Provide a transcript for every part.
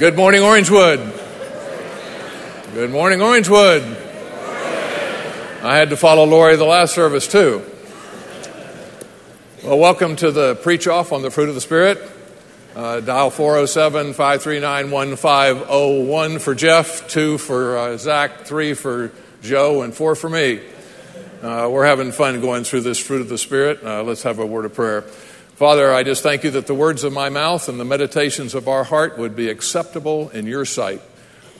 Good morning, Orangewood. Good morning, Orangewood. I had to follow Lori the last service too. Well, welcome to the preach off on the fruit of the Spirit. Uh, dial 407 539 1501 for Jeff, 2 for uh, Zach, 3 for Joe, and 4 for me. Uh, we're having fun going through this fruit of the Spirit. Uh, let's have a word of prayer. Father, I just thank you that the words of my mouth and the meditations of our heart would be acceptable in your sight,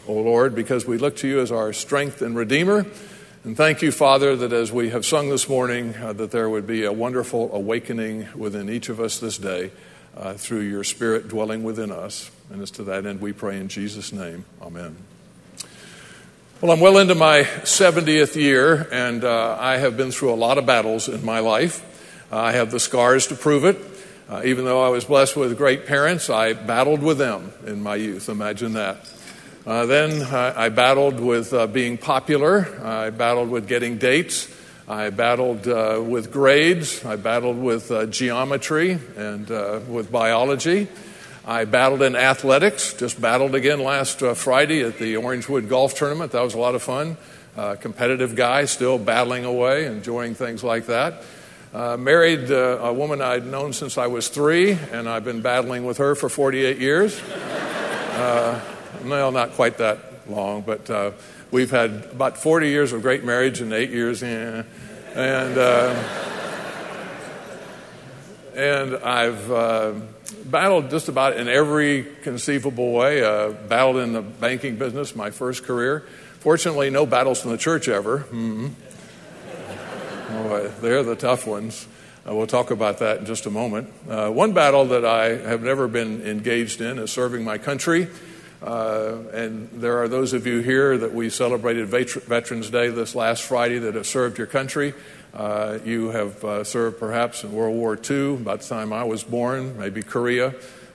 O Lord, because we look to you as our strength and Redeemer. And thank you, Father, that as we have sung this morning, uh, that there would be a wonderful awakening within each of us this day uh, through your Spirit dwelling within us. And it's to that end we pray in Jesus' name. Amen. Well, I'm well into my 70th year, and uh, I have been through a lot of battles in my life. I have the scars to prove it. Uh, even though I was blessed with great parents, I battled with them in my youth. Imagine that. Uh, then I, I, battled with uh, being popular. I battled with getting dates. I battled uh, with grades. I battled with uh, geometry and uh, with biology. I battled in athletics. Just battled again last Friday at the Orangewood Golf Tournament. That was a lot of fun. competitive guy, still battling away, enjoying things like that. Uh, married uh, a woman I'd known since I was three, and I've been battling with her for 48 years. Uh, well, not quite that long, but uh, we've had about 40 years of great marriage and eight years, yeah. and uh, and I've uh, battled just about in every conceivable way. battled in the banking business, my first career. Fortunately, no battles in the church ever. Mm-hmm. Oh, they're the tough ones. Uh, we'll talk about that in just a moment. Uh, one battle that I have never been engaged in is serving my country. Uh, and there are those of you here that we celebrated Veterans Day this last Friday that have served your country. Uh, you have uh, served perhaps in World War II, about the time I was born, maybe Korea,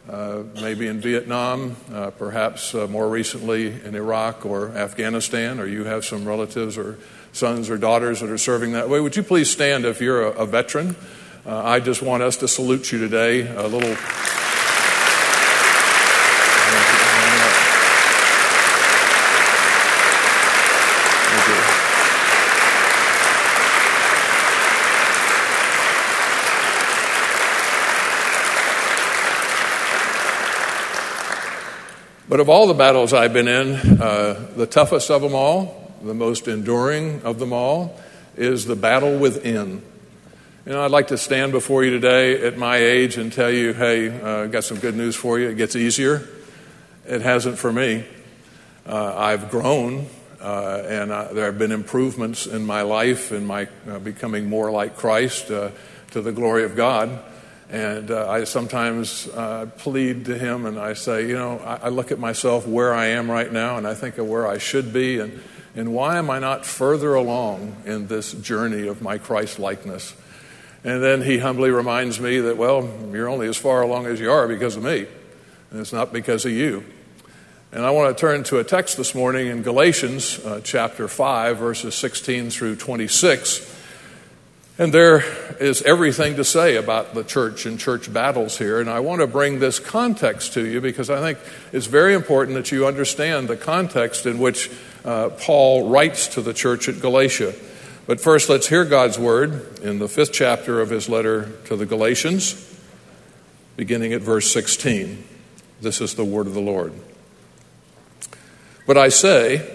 Uh, maybe in Vietnam, uh, perhaps uh, more recently in Iraq or Afghanistan, or you have some relatives or sons or daughters that are serving that way. Would you please stand if you're a, a veteran? Uh, I just want us to salute you today. A little. But of all the battles I've been in, uh, the toughest of them all the most enduring of them all is the battle within. You know, I'd like to stand before you today at my age and tell you, hey, uh, got some good news for you. It gets easier. It hasn't for me. Uh, I've grown, uh, and I, there have been improvements in my life in my uh, becoming more like Christ uh, to the glory of God. And uh, I sometimes plead to Him and I say, you know, I, I look at myself where I am right now and I think of where I should be. And and why am I not further along in this journey of my Christ likeness? And then he humbly reminds me that, well, you're only as far along as you are because of me, and it's not because of you. And I want to turn to a text this morning in Galatians uh, chapter 5, verses 16 through 26. And there is everything to say about the church and church battles here. And I want to bring this context to you because I think it's very important that you understand the context in which uh, Paul writes to the church at Galatia. But first, let's hear God's word in the fifth chapter of his letter to the Galatians, beginning at verse 16. This is the word of the Lord. But I say,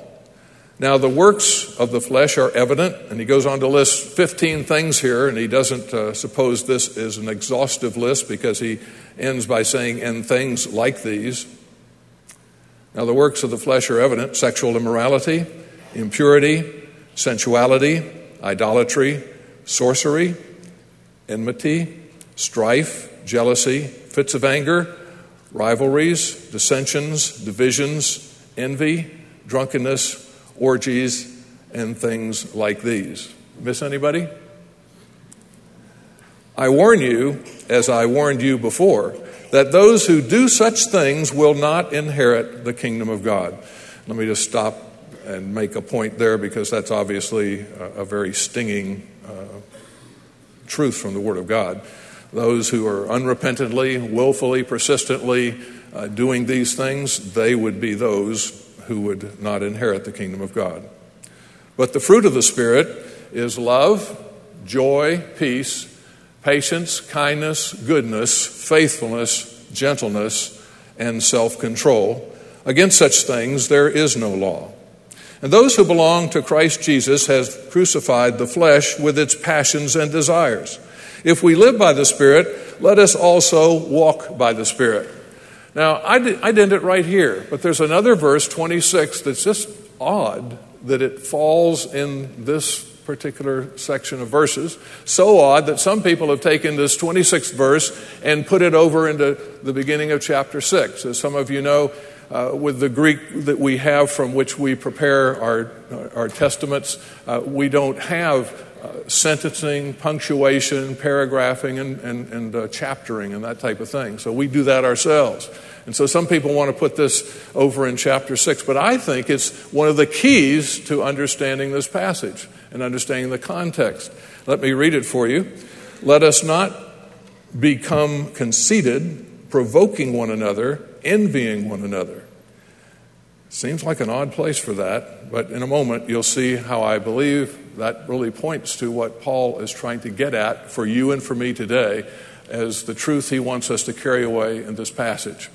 Now, the works of the flesh are evident, and he goes on to list 15 things here, and he doesn't uh, suppose this is an exhaustive list because he ends by saying, and things like these. Now, the works of the flesh are evident sexual immorality, impurity, sensuality, idolatry sorcery, enmity, strife, jealousy, fits of anger, rivalries, dissensions, divisions, envy, drunkenness, orgies, and things like these. Miss anybody? I warn you, as I warned you before, that those who do such things will not inherit the kingdom of God. Let me just stop and make a point there because that's obviously a, very stinging uh, truth from the Word of God. Those who are unrepentantly, willfully, persistently uh, doing these things, they would be those who would not inherit the kingdom of God. But the fruit of the Spirit is love, joy, peace, patience, kindness, goodness, faithfulness, gentleness, and self control. Against such things there is no law. And those who belong to Christ Jesus have crucified the flesh with its passions and desires. If we live by the Spirit, let us also walk by the Spirit. Now, I did, I did it right here, but there's another verse, 26, that's just odd that it falls in this particular section of verses. So odd that some people have taken this 26th verse and put it over into the beginning of chapter 6. As some of you know, uh, with the Greek that we have from which we prepare our, our testaments, uh, we don't have uh, sentencing, punctuation, paragraphing, and, and, and uh, chaptering, and that type of thing. So we do that ourselves. And so some people want to put this over in chapter 6, but I think it's one of the keys to understanding this passage and understanding the context. Let me read it for you. Let us not become conceited, provoking one another, envying one another. Seems like an odd place for that, but in a moment you'll see how I believe that really points to what Paul is trying to get at for you and for me today as the truth he wants us to carry away in this passage.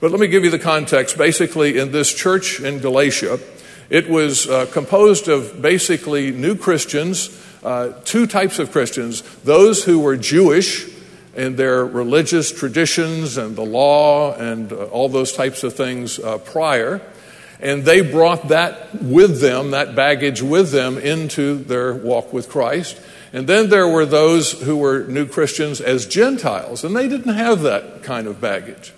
But let me give you the context. Basically, in this church in Galatia, it was uh, composed of basically new Christians, uh, two types of Christians those who were Jewish in their religious traditions and the law and uh, all those types of things uh, prior. And they brought that with them, that baggage with them, into their walk with Christ. And then there were those who were new Christians as Gentiles, and they didn't have that kind of baggage.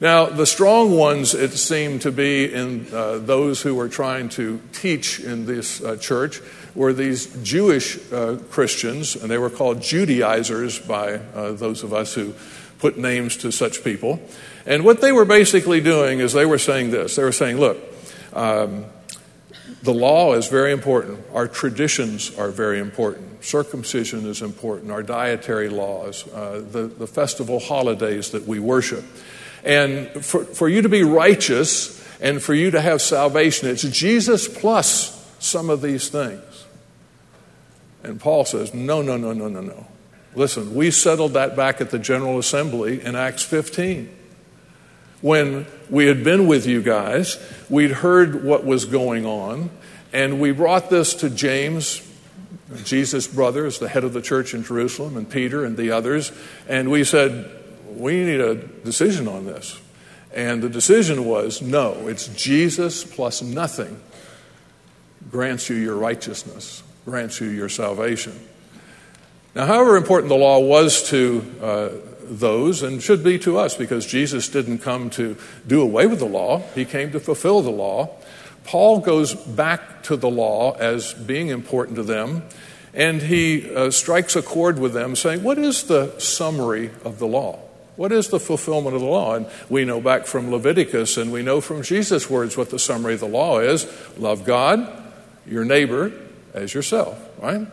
Now, the strong ones, it seemed to be in uh, those who were trying to teach in this uh, church, were these Jewish uh, Christians, and they were called Judaizers by uh, those of us who put names to such people. And what they were basically doing is they were saying this they were saying, look, um, the law is very important. Our traditions are very important. Circumcision is important. Our dietary laws, uh, the, the festival holidays that we worship. And for, for you to be righteous and for you to have salvation, it's Jesus plus some of these things. And Paul says, no, no, no, no, no, no. Listen, we settled that back at the General Assembly in Acts 15. When we had been with you guys, we'd heard what was going on, and we brought this to James, Jesus' brother, as the head of the church in Jerusalem, and Peter and the others, and we said, we need a decision on this. And the decision was no, it's Jesus plus nothing grants you your righteousness, grants you your salvation. Now, however important the law was to uh, those and should be to us, because Jesus didn't come to do away with the law, he came to fulfill the law. Paul goes back to the law as being important to them, and he uh, strikes a chord with them, saying, What is the summary of the law? What is the fulfillment of the law? And we know back from Leviticus and we know from Jesus' words what the summary of the law is love God, your neighbor, as yourself, right?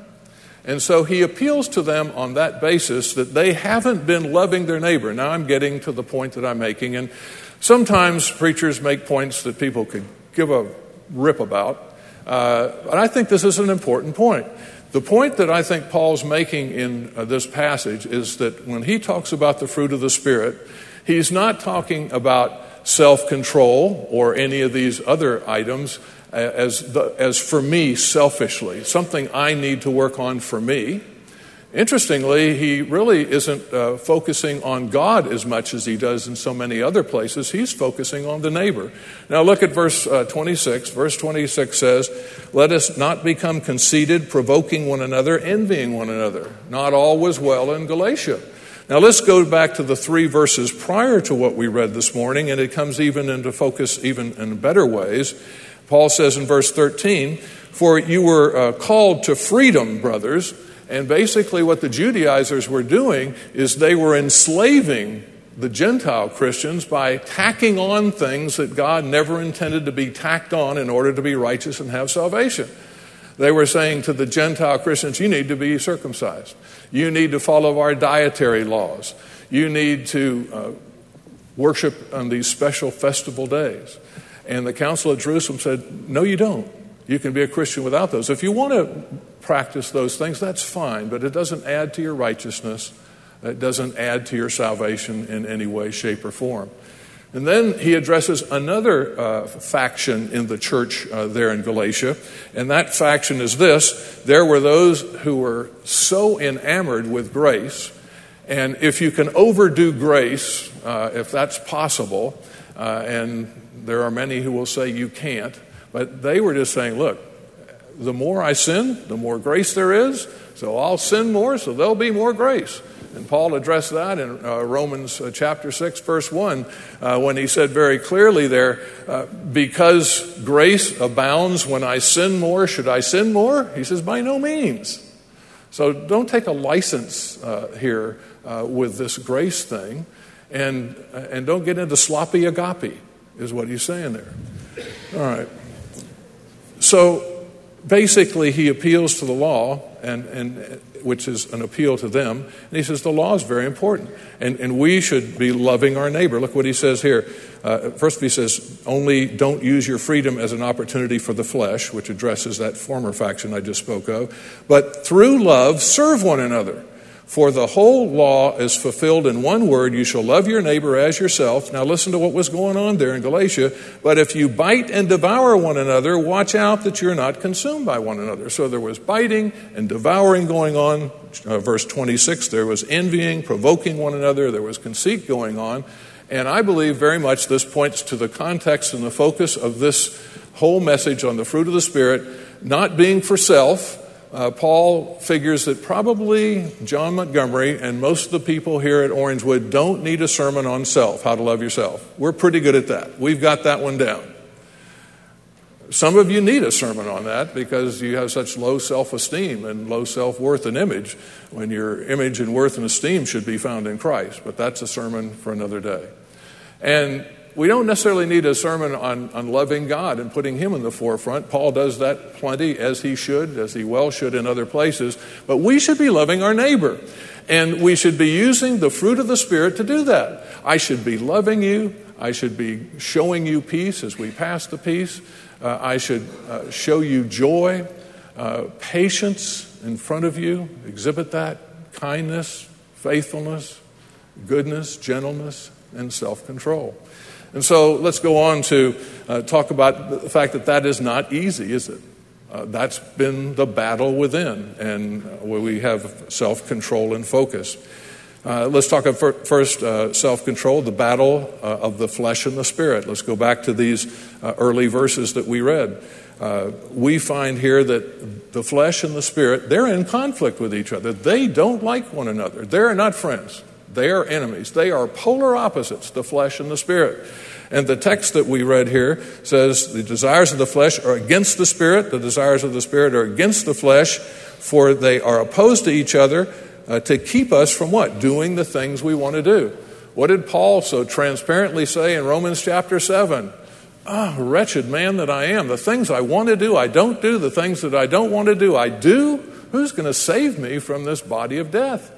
And so he appeals to them on that basis that they haven't been loving their neighbor. Now I'm getting to the point that I'm making, and sometimes preachers make points that people could give a rip about. Uh, but I think this is an important point. The point that I think Paul's making in uh, this passage is that when he talks about the fruit of the Spirit, he's not talking about self control or any of these other items as, the, as for me selfishly, something I need to work on for me. Interestingly, he really isn't uh, focusing on God as much as he does in so many other places. He's focusing on the neighbor. Now, look at verse uh, 26. Verse 26 says, Let us not become conceited, provoking one another, envying one another. Not all was well in Galatia. Now, let's go back to the three verses prior to what we read this morning, and it comes even into focus even in better ways. Paul says in verse 13, For you were uh, called to freedom, brothers. And basically, what the Judaizers were doing is they were enslaving the Gentile Christians by tacking on things that God never intended to be tacked on in order to be righteous and have salvation. They were saying to the Gentile Christians, You need to be circumcised. You need to follow our dietary laws. You need to uh, worship on these special festival days. And the Council of Jerusalem said, No, you don't. You can be a Christian without those. If you want to practice those things, that's fine, but it doesn't add to your righteousness. It doesn't add to your salvation in any way, shape, or form. And then he addresses another uh, faction in the church uh, there in Galatia, and that faction is this there were those who were so enamored with grace, and if you can overdo grace, uh, if that's possible, uh, and there are many who will say you can't, but they were just saying, look, the more I sin, the more grace there is, so I'll sin more, so there'll be more grace. And Paul addressed that in uh, Romans uh, chapter 6, verse 1, uh, when he said very clearly there, uh, because grace abounds when I sin more, should I sin more? He says, by no means. So don't take a license uh, here uh, with this grace thing, and, and don't get into sloppy agape, is what he's saying there. All right. So basically, he appeals to the law, and, and which is an appeal to them. And he says the law is very important. And, and we should be loving our neighbor. Look what he says here. Uh, first, he says, only don't use your freedom as an opportunity for the flesh, which addresses that former faction I just spoke of. But through love, serve one another. For the whole law is fulfilled in one word you shall love your neighbor as yourself. Now, listen to what was going on there in Galatia. But if you bite and devour one another, watch out that you're not consumed by one another. So there was biting and devouring going on. Uh, verse 26 there was envying, provoking one another, there was conceit going on. And I believe very much this points to the context and the focus of this whole message on the fruit of the Spirit not being for self uh, Paul figures that probably John Montgomery and most of the people here at Orangewood don't need a sermon on self, how to love yourself. We're pretty good at that. We've got that one down. Some of you need a sermon on that because you have such low self esteem and low self worth and image when your image and worth and esteem should be found in Christ. But that's a sermon for another day. And we don't necessarily need a sermon on, on loving God and putting Him in the forefront. Paul does that plenty, as he should, as he well should in other places. But we should be loving our neighbor. And we should be using the fruit of the Spirit to do that. I should be loving you. I should be showing you peace as we pass the peace. Uh, I should uh, show you joy, uh, patience in front of you, exhibit that, kindness, faithfulness, goodness, gentleness, and self control. And so let's go on to uh, talk about the fact that that is not easy, is it? Uh, that's been the battle within, and uh, where we have self control and focus. Uh, let's talk about first uh, self control, the battle uh, of the flesh and the spirit. Let's go back to these early verses that we read. we find here that the flesh and the spirit, they're in conflict with each other. They don't like one another, they're not friends. They are enemies. They are polar opposites, the flesh and the spirit. And the text that we read here says the desires of the flesh are against the spirit, the desires of the spirit are against the flesh, for they are opposed to each other uh, to keep us from what? Doing the things we want to do. What did Paul so transparently say in Romans chapter 7? Ah, oh, wretched man that I am. The things I want to do, I don't do. The things that I don't want to do, I do. Who's going to save me from this body of death?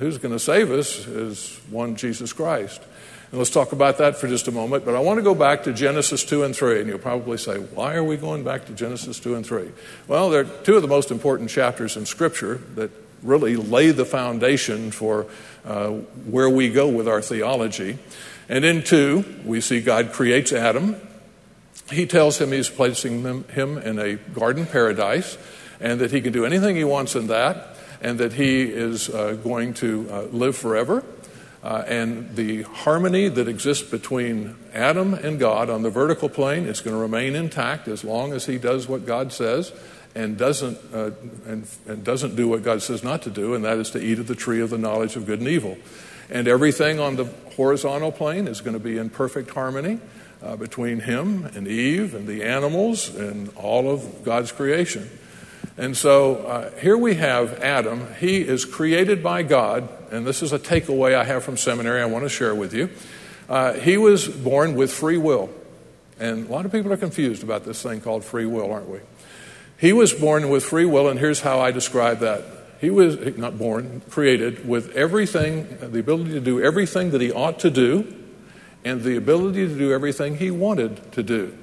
Who's going to save us is one Jesus Christ. And let's talk about that for just a moment. But I want to go back to Genesis 2 and 3. And you'll probably say, why are we going back to Genesis 2 and 3? Well, they're two of the most important chapters in Scripture that really lay the foundation for uh, where we go with our theology. And in 2, we see God creates Adam. He tells him he's placing him in a garden paradise and that he can do anything he wants in that and that he is uh, going to uh, live forever. Uh, and the harmony that exists between Adam and God on the vertical plane is going to remain intact as long as he does what God says and doesn't, uh, and, and doesn't do what God says not to do, and that is to eat of the tree of the knowledge of good and evil. And everything on the horizontal plane is going to be in perfect harmony. uh, between him and Eve and the animals and all of God's creation. And so uh, here we have Adam. He is created by God, and this is a takeaway I have from seminary I want to share with you. Uh, he was born with free will. And a lot of people are confused about this thing called free will, aren't we? He was born with free will, and here's how I describe that. He was not born, created with everything, the ability to do everything that he ought to do, and the ability to do everything he wanted to do.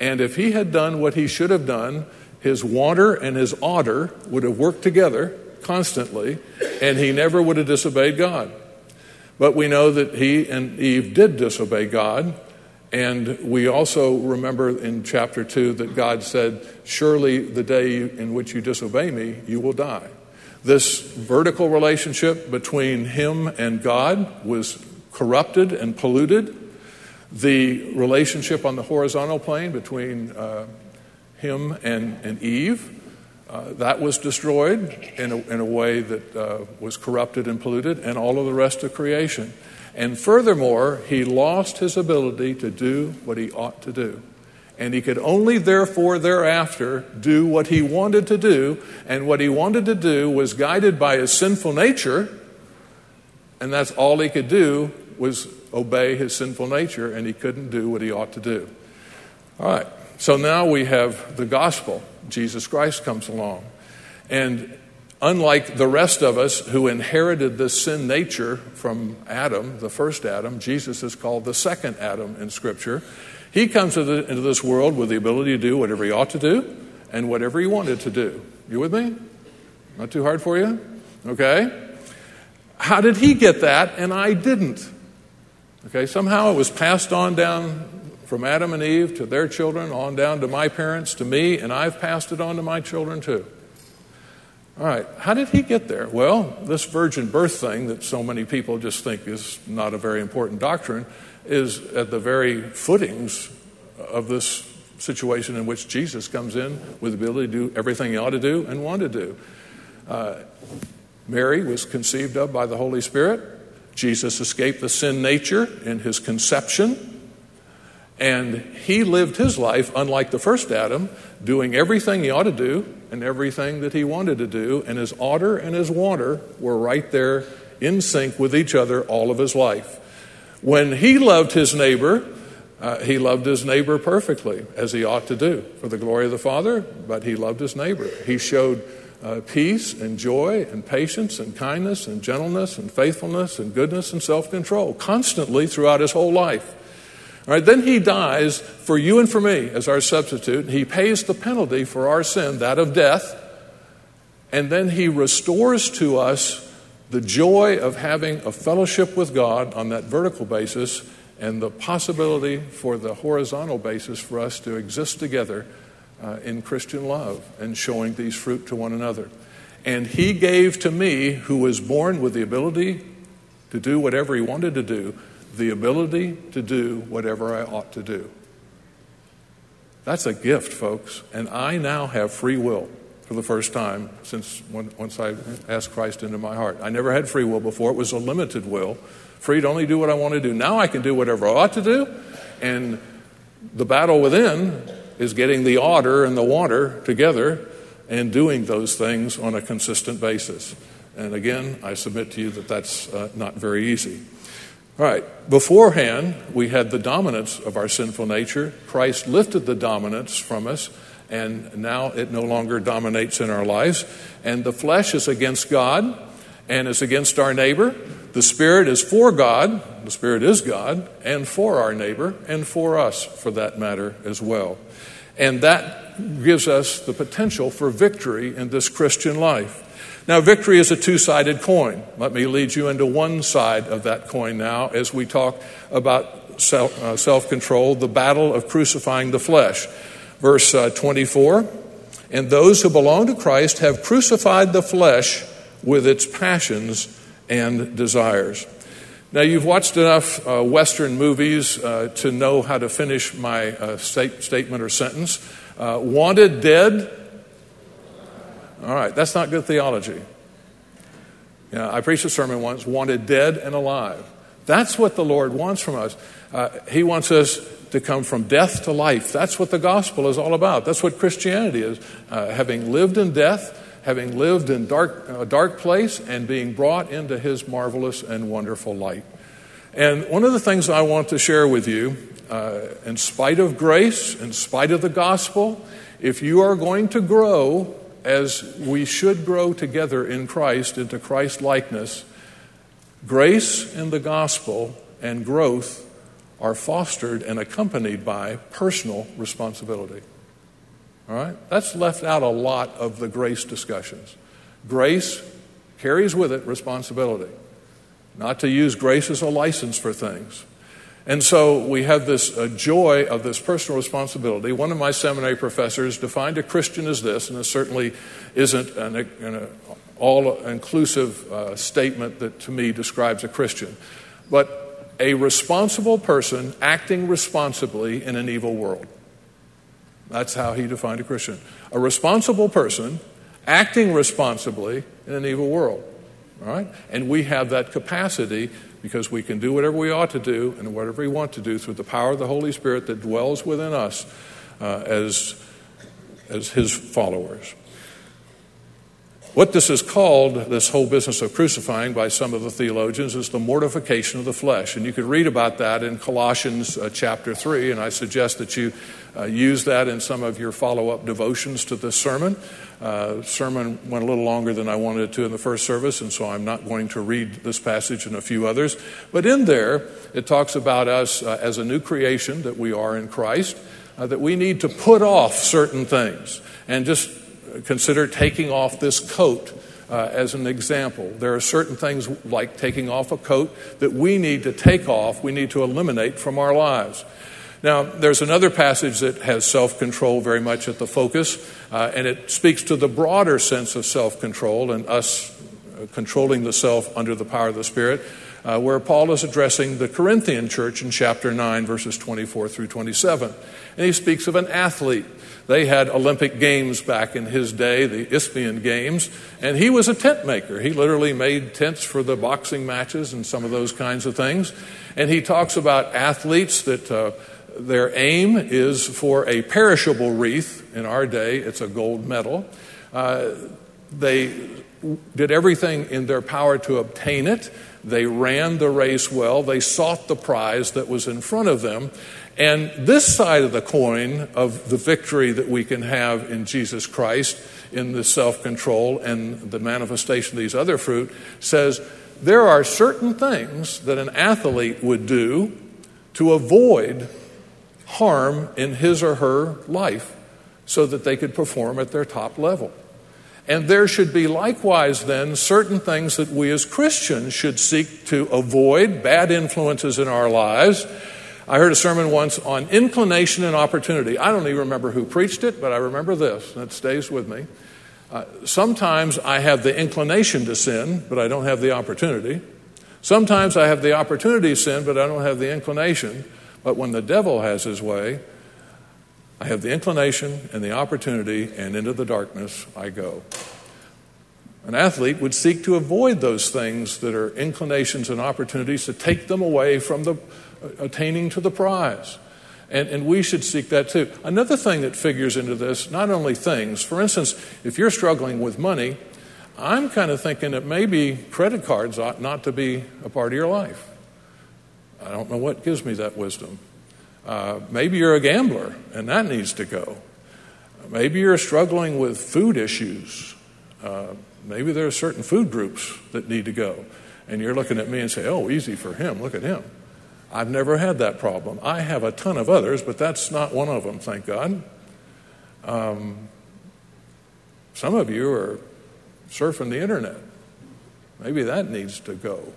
And if he had done what he should have done, his wanter and his oughter would have worked together constantly, and he never would have disobeyed God. But we know that he and Eve did disobey God, and we also remember in chapter 2 that God said, Surely the day in which you disobey me, you will die. This vertical relationship between him and God was corrupted and polluted. The relationship on the horizontal plane between uh, him and, and Eve, uh, that was destroyed in a, in a way that uh, was corrupted and polluted, and all of the rest of creation. And furthermore, he lost his ability to do what he ought to do. And he could only, therefore, thereafter, do what he wanted to do. And what he wanted to do was guided by his sinful nature. And that's all he could do was obey his sinful nature, and he couldn't do what he ought to do. All right. So now we have the gospel. Jesus Christ comes along. And unlike the rest of us who inherited this sin nature from Adam, the first Adam, Jesus is called the second Adam in Scripture. He comes into this world with the ability to do whatever he ought to do and whatever he wanted to do. You with me? Not too hard for you? Okay. How did he get that and I didn't? Okay, somehow it was passed on down from Adam and Eve to their children, on down to my parents, to me, and I've passed it on to my children too. All right, how did he get there? Well, this virgin birth thing that so many people just think is not a very important doctrine is at the very footings of this situation in which Jesus comes in with the ability to do everything he ought to do and want to do. Uh, Mary was conceived of by the Holy Spirit. Jesus escaped the sin nature in his conception. And he lived his life, unlike the first Adam, doing everything he ought to do and everything that he wanted to do. And his oughter and his wanter were right there in sync with each other all of his life. When he loved his neighbor, uh, he loved his neighbor perfectly, as he ought to do, for the glory of the Father, but he loved his neighbor. He showed uh, peace and joy and patience and kindness and gentleness and faithfulness and goodness and self control constantly throughout his whole life. All right, then he dies for you and for me as our substitute. He pays the penalty for our sin, that of death. And then he restores to us the joy of having a fellowship with God on that vertical basis and the possibility for the horizontal basis for us to exist together uh, in Christian love and showing these fruit to one another. And he gave to me, who was born with the ability to do whatever he wanted to do, the ability to do whatever I ought to do. That's a gift, folks. And I now have free will for the first time since when, once I asked Christ into my heart. I never had free will before, it was a limited will, free to only do what I want to do. Now I can do whatever I ought to do, and the battle within is getting the oughter and the wanter together and doing those things on a consistent basis. And again, I submit to you that that's uh, not very easy. All right, beforehand, we had the dominance of our sinful nature. Christ lifted the dominance from us, and now it no longer dominates in our lives. And the flesh is against God and is against our neighbor. The Spirit is for God, the Spirit is God, and for our neighbor, and for us, for that matter, as well. And that gives us the potential for victory in this Christian life. Now, victory is a two sided coin. Let me lead you into one side of that coin now as we talk about self control, the battle of crucifying the flesh. Verse uh, 24 And those who belong to Christ have crucified the flesh with its passions and desires. Now, you've watched enough uh, Western movies uh, to know how to finish my uh, state, statement or sentence. Uh, wanted dead, all right, that's not good theology. Yeah, I preached a sermon once, wanted dead and alive. That's what the Lord wants from us. Uh, he wants us to come from death to life. That's what the gospel is all about. That's what Christianity is. Uh, having lived in death, having lived in dark, a dark place, and being brought into his marvelous and wonderful light. And one of the things I want to share with you, uh, in spite of grace, in spite of the gospel, if you are going to grow as we should grow together in Christ into Christ likeness, grace in the gospel and growth are fostered and accompanied by personal responsibility. All right? That's left out a lot of the grace discussions. Grace carries with it responsibility, not to use grace as a license for things. And so we have this uh, joy of this personal responsibility. One of my seminary professors defined a Christian as this, and it certainly isn't an, an all inclusive uh, statement that to me describes a Christian. But a responsible person acting responsibly in an evil world. That's how he defined a Christian. A responsible person acting responsibly in an evil world. All right? And we have that capacity because we can do whatever we ought to do and whatever we want to do through the power of the Holy Spirit that dwells within us uh, as, as His followers. What this is called, this whole business of crucifying by some of the theologians, is the mortification of the flesh. And you can read about that in Colossians uh, chapter 3, and I suggest that you uh, use that in some of your follow up devotions to this sermon. Uh, sermon went a little longer than I wanted to in the first service, and so I'm not going to read this passage and a few others. But in there, it talks about us uh, as a new creation that we are in Christ, uh, that we need to put off certain things. And just consider taking off this coat uh, as an example. There are certain things like taking off a coat that we need to take off, we need to eliminate from our lives. Now, there's another passage that has self control very much at the focus, uh, and it speaks to the broader sense of self control and us uh, controlling the self under the power of the Spirit, uh, where Paul is addressing the Corinthian church in chapter 9, verses 24 through 27. And he speaks of an athlete they had Olympic Games back in his day, the Isthmian Games, and he was a tent maker. He literally made tents for the boxing matches and some of those kinds of things. And he talks about athletes that uh, their aim is for a perishable wreath. In our day, it's a gold medal. Uh, they did everything in their power to obtain it. They ran the race well. They sought the prize that was in front of them. And this side of the coin of the victory that we can have in Jesus Christ, in the self control and the manifestation of these other fruit, says there are certain things that an athlete would do to avoid harm in his or her life so that they could perform at their top level. And there should be likewise, then, certain things that we as Christians should seek to avoid, bad influences in our lives I heard a sermon once on inclination and opportunity. I don't even remember who preached it, but I remember this, and it stays with me. Uh, sometimes I have the inclination to sin, but I don't have the opportunity. Sometimes I have the opportunity to sin, but I don't have the inclination. But when the devil has his way, I have the inclination and the opportunity, and into the darkness I go. An athlete would seek to avoid those things that are inclinations and opportunities to take them away from the uh, attaining to the prize. And, and we should seek that too. Another thing that figures into this, not only things, for instance, if you're struggling with money, I'm kind of thinking that maybe credit cards ought not to be a part of your life. I don't know what gives me that wisdom. Uh, maybe you're a gambler and that needs to go. Maybe you're struggling with food issues. Uh, maybe there are certain food groups that need to go. And you're looking at me and say, oh, easy for him. Look at him. I've never had that problem. I have a ton of others, but that's not one of them, thank God. Um, some of you are surfing the internet. Maybe that needs to go.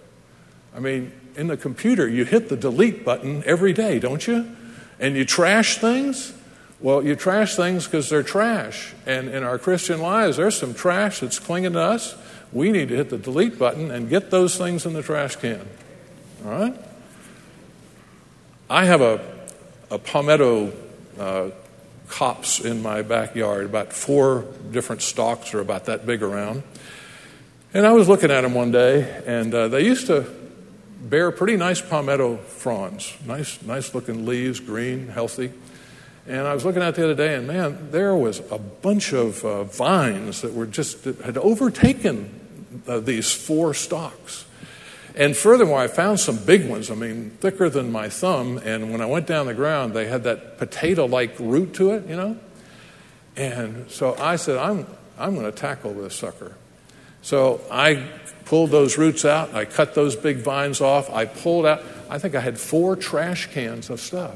I mean, in the computer, you hit the delete button every day, don't you? And you trash things. Well, you trash things because they're trash. And in our Christian lives, there's some trash that's clinging to us. We need to hit the delete button and get those things in the trash can. All right? I have a, a palmetto uh, copse in my backyard, about four different stalks are about that big around. And I was looking at them one day, and uh, they used to bear pretty nice palmetto fronds, nice, nice looking leaves, green, healthy. And I was looking at the other day, and man, there was a bunch of uh, vines that were just that had overtaken uh, these four stalks. And furthermore, I found some big ones, I mean, thicker than my thumb. And when I went down the ground, they had that potato like root to it, you know? And so I said, I'm, I'm going to tackle this sucker. So I pulled those roots out, I cut those big vines off, I pulled out, I think I had four trash cans of stuff.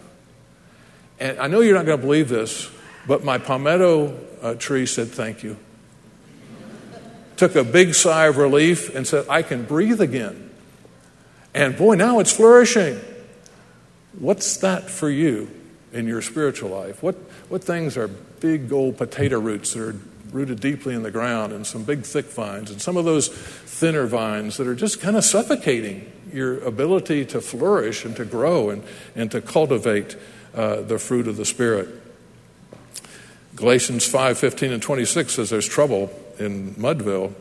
And I know you're not going to believe this, but my palmetto uh, tree said thank you. Took a big sigh of relief and said, I can breathe again. And boy, now it's flourishing. What's that for you in your spiritual life? What, what things are big old potato roots that are rooted deeply in the ground, and some big thick vines, and some of those thinner vines that are just kind of suffocating your ability to flourish and to grow and, and to cultivate uh, the fruit of the Spirit? Galatians 5 15 and 26 says there's trouble in Mudville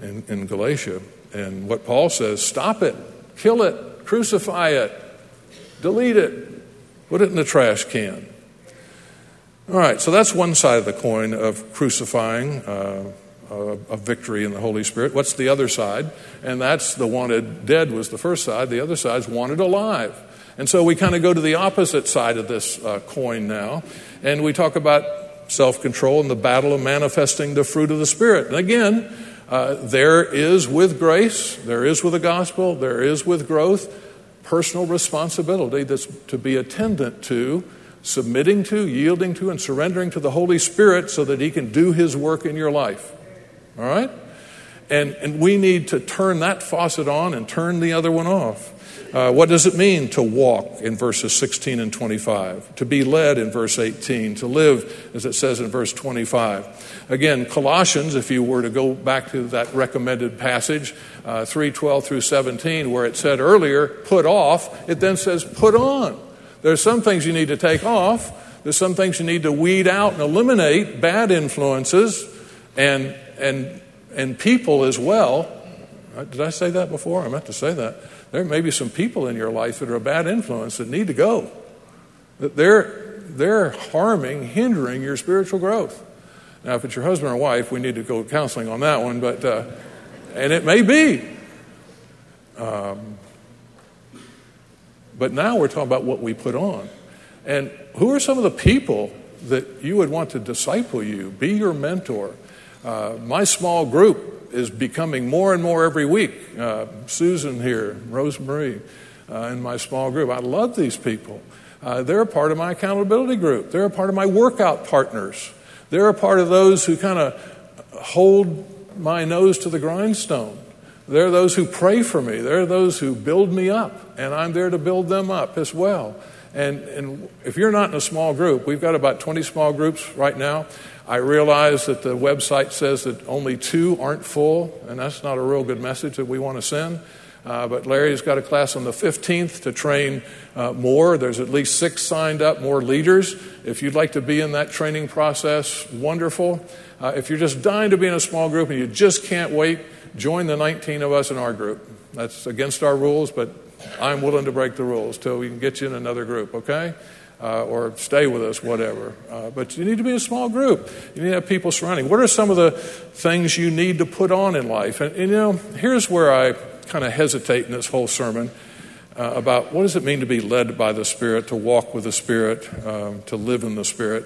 in, in Galatia. And what Paul says stop it, kill it, crucify it, delete it, put it in the trash can. All right, so that's one side of the coin of crucifying uh, a victory in the Holy Spirit. What's the other side? And that's the wanted dead was the first side. The other side's wanted alive. And so we kind of go to the opposite side of this uh, coin now, and we talk about self control and the battle of manifesting the fruit of the Spirit. And again, uh, there is with grace, there is with the gospel, there is with growth, personal responsibility that's to be attendant to submitting to, yielding to, and surrendering to the Holy Spirit so that He can do His work in your life. All right? And, and we need to turn that faucet on and turn the other one off. Uh, what does it mean to walk in verses 16 and 25? To be led in verse 18? To live, as it says in verse 25? Again, Colossians, if you were to go back to that recommended passage, uh, 3 12 through 17, where it said earlier, put off, it then says put on. There's some things you need to take off. There's some things you need to weed out and eliminate bad influences and, and, and people as well. Uh, did I say that before? I meant to say that. There may be some people in your life that are a bad influence that need to go. That they're, they're harming, hindering your spiritual growth. Now, if it's your husband or wife, we need to go counseling on that one, but, uh, and it may be. Um, but now we're talking about what we put on. And who are some of the people that you would want to disciple you, be your mentor? Uh, my small group is becoming more and more every week. Uh, Susan here, Rosemarie, uh, in my small group. I love these people. Uh, they're a part of my accountability group. They're a part of my workout partners. They're a part of those who kind of hold my nose to the grindstone. There are those who pray for me. There are those who build me up, and I'm there to build them up as well. And, and if you're not in a small group, we've got about 20 small groups right now. I realize that the website says that only two aren't full, and that's not a real good message that we want to send. Uh, but Larry's got a class on the 15th to train uh, more. There's at least six signed up, more leaders. If you'd like to be in that training process, wonderful. Uh, if you're just dying to be in a small group and you just can't wait, join the 19 of us in our group. That's against our rules, but I'm willing to break the rules till we can get you in another group, okay? Uh, or stay with us, whatever. Uh, but you need to be a small group. You need to have people surrounding. What are some of the things you need to put on in life? And, and you know, here's where I kind of hesitate in this whole sermon uh, about what does it mean to be led by the Spirit, to walk with the Spirit, um, to live in the Spirit.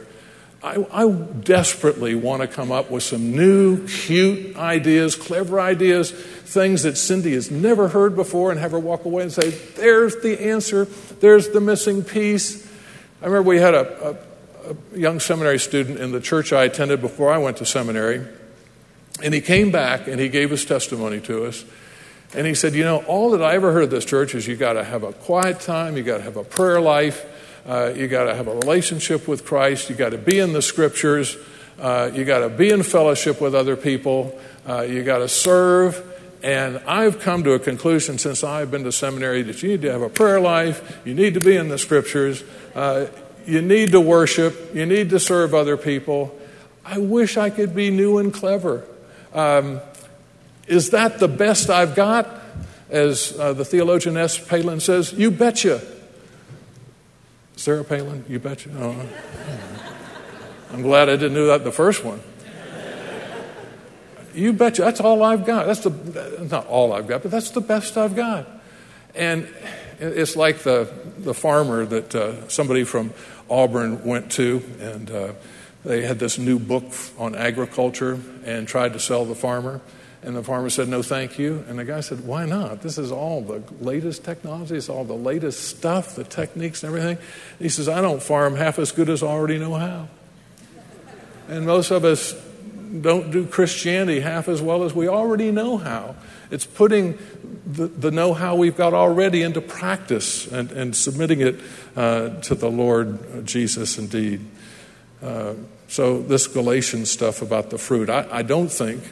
I, I desperately want to come up with some new, cute ideas, clever ideas, things that Cindy has never heard before, and have her walk away and say, There's the answer, there's the missing piece. I remember we had a, a, a young seminary student in the church I attended before I went to seminary, and he came back and he gave his testimony to us. And he said, You know, all that I ever heard of this church is you got to have a quiet time, you got to have a prayer life, uh, you got to have a relationship with Christ. You got to be in the scriptures. Uh, you got to be in fellowship with other people. Uh, you got to serve. And I've come to a conclusion since I've been to seminary that you need to have a prayer life. You need to be in the scriptures. Uh, you need to worship. You need to serve other people. I wish I could be new and clever. Um, is that the best I've got? as uh, the theologian S. Palin says, you betcha. Sarah Palin, you betcha. Oh. I'm glad I didn't do that the first one. You betcha. That's all I've got. That's the not all I've got, but that's the best I've got. And it's like the the farmer that uh, somebody from Auburn went to, and uh, they had this new book on agriculture and tried to sell the farmer. And the farmer said, No, thank you. And the guy said, Why not? This is all the latest technology, it's all the latest stuff, the techniques and everything. He says, I don't farm half as good as I already know how. And most of us don't do Christianity half as well as we already know how. It's putting the, the know how we've got already into practice and, and submitting it uh, to the Lord Jesus indeed. Uh, so, this Galatian stuff about the fruit, I, I don't think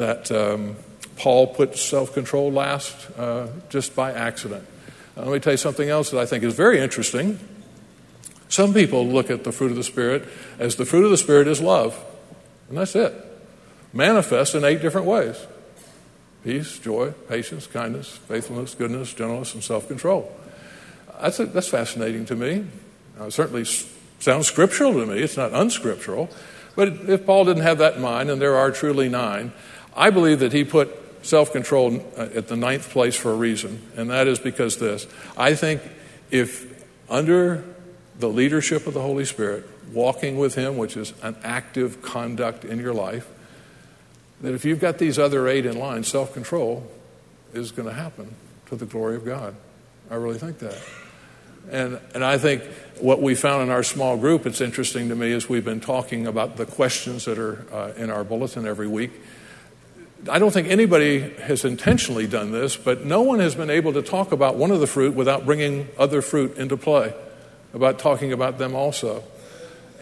that um, Paul put self control last uh, just by accident. Uh, let me tell you something else that I think is very interesting. Some people look at the fruit of the Spirit as the fruit of the Spirit is love, and that's it. Manifest in eight different ways peace, joy, patience, kindness, faithfulness, goodness, gentleness, and self control. That's, that's fascinating to me. Uh, it certainly sounds scriptural to me. It's not unscriptural. But if Paul didn't have that in mind, and there are truly nine, I believe that he put self control uh, at the ninth place for a reason, and that is because this. I think if under the leadership of the Holy Spirit, walking with Him, which is an active conduct in your life, that if you've got these other eight in line, self control is going to happen to the glory of God. I really think that. And, and I think what we found in our small group, it's interesting to me, as we've been talking about the questions that are uh, in our bulletin every week I don't think anybody has intentionally done this, but no one has been able to talk about one of the fruit without bringing other fruit into play, about talking about them also.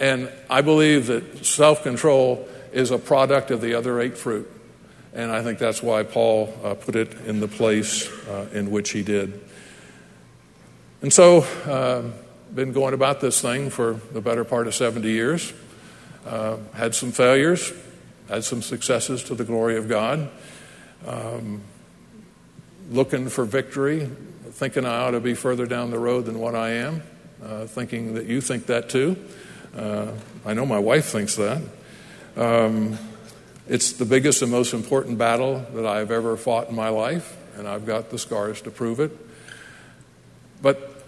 And I believe that self control is a product of the other eight fruit. And I think that's why Paul uh, put it in the place uh, in which he did. And so, uh, been going about this thing for the better part of 70 years. Uh, had some failures, had some successes to the glory of God. Um, looking for victory, thinking I ought to be further down the road than what I am, uh, thinking that you think that too. Uh, I know my wife thinks that. Um, it's the biggest and most important battle that I've ever fought in my life, and I've got the scars to prove it. But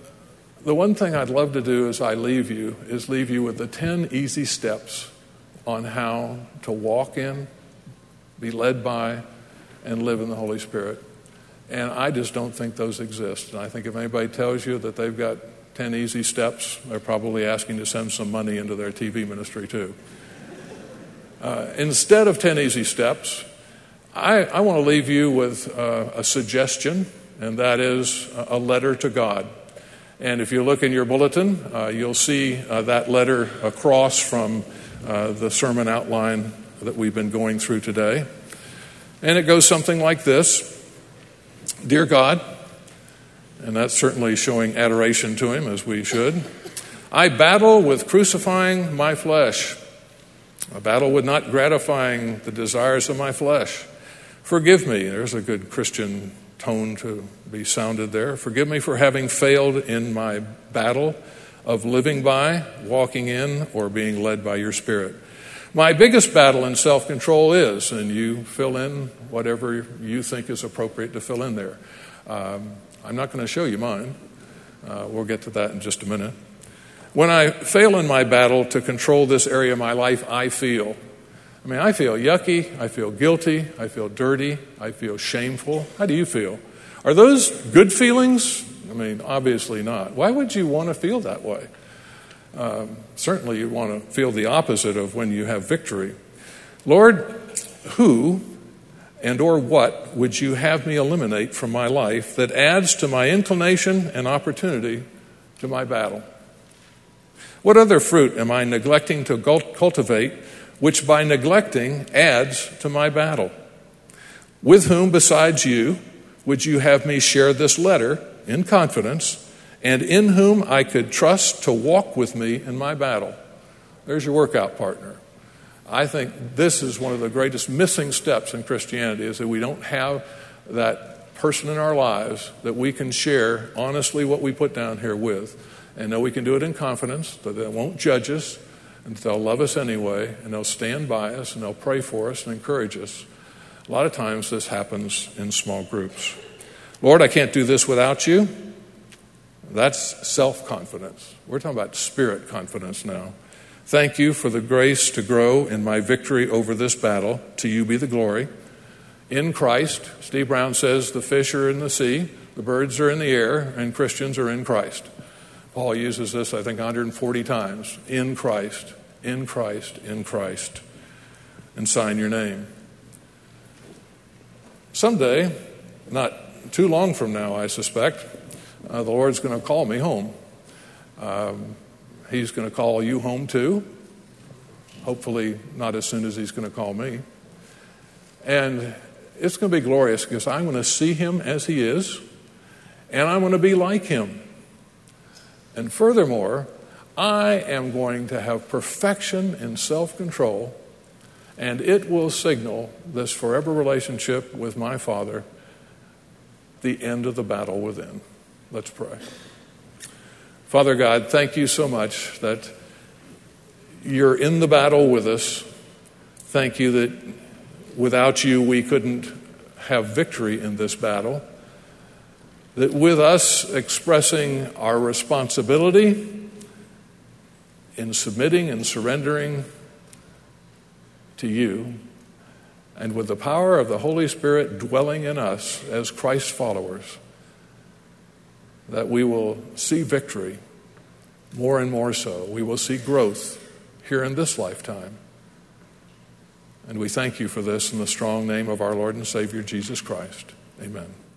the one thing I'd love to do as I leave you is leave you with the 10 easy steps on how to walk in, be led by, and live in the Holy Spirit. And I just don't think those exist. And I think if anybody tells you that they've got 10 easy steps, they're probably asking to send some money into their TV ministry too. Uh, instead of 10 easy steps, I, I want to leave you with uh, a suggestion, and that is a letter to God. And if you look in your bulletin, uh, you'll see uh, that letter across from uh, the sermon outline that we've been going through today. And it goes something like this Dear God, and that's certainly showing adoration to Him as we should, I battle with crucifying my flesh. I battle with not gratifying the desires of my flesh. Forgive me. There's a good Christian tone to be sounded there. Forgive me for having failed in my battle of living by, walking in, or being led by your Spirit. My biggest battle in self control is, and you fill in whatever you think is appropriate to fill in there. Um, I'm not going to show you mine. Uh, we'll get to that in just a minute. When I fail in my battle to control this area of my life, I feel. I mean, I feel yucky, I feel guilty, I feel dirty, I feel shameful. How do you feel? Are those good feelings? I mean, obviously not. Why would you want to feel that way? Um, certainly, you want to feel the opposite of when you have victory. Lord, who and or what would you have me eliminate from my life that adds to my inclination and opportunity to my battle? What other fruit am I neglecting to cultivate, which by neglecting adds to my battle? With whom besides you would you have me share this letter in confidence, and in whom I could trust to walk with me in my battle. There's your workout partner. I think this is one of the greatest missing steps in Christianity is that we don't have that person in our lives that we can share honestly what we put down here with and know we can do it in confidence, that they won't judge us, and they'll love us anyway, and they'll stand by us, and they'll pray for us and encourage us. A lot of times this happens in small groups. Lord, I can't do this without you. That's self confidence. We're talking about spirit confidence now. Thank you for the grace to grow in my victory over this battle. To you be the glory. In Christ, Steve Brown says the fish are in the sea, the birds are in the air, and Christians are in Christ. Paul uses this, I think, 140 times. In Christ, in Christ, in Christ. And sign your name. Someday, not too long from now, I suspect, uh, the Lord's going to call me home. Um, he's going to call you home too. Hopefully, not as soon as He's going to call me. And it's going to be glorious because I'm going to see Him as He is, and I'm going to be like Him. And furthermore, I am going to have perfection in self control, and it will signal this forever relationship with my Father, the end of the battle within. Let's pray. Father God, thank you so much that you're in the battle with us. Thank you that without you we couldn't have victory in this battle that with us expressing our responsibility in submitting and surrendering to you, and with the power of the Holy Spirit dwelling in us as Christ followers, that we will see victory more and more so. We will see growth here in this lifetime. And we thank you for this in the strong name of our Lord and Savior Jesus Christ. Amen.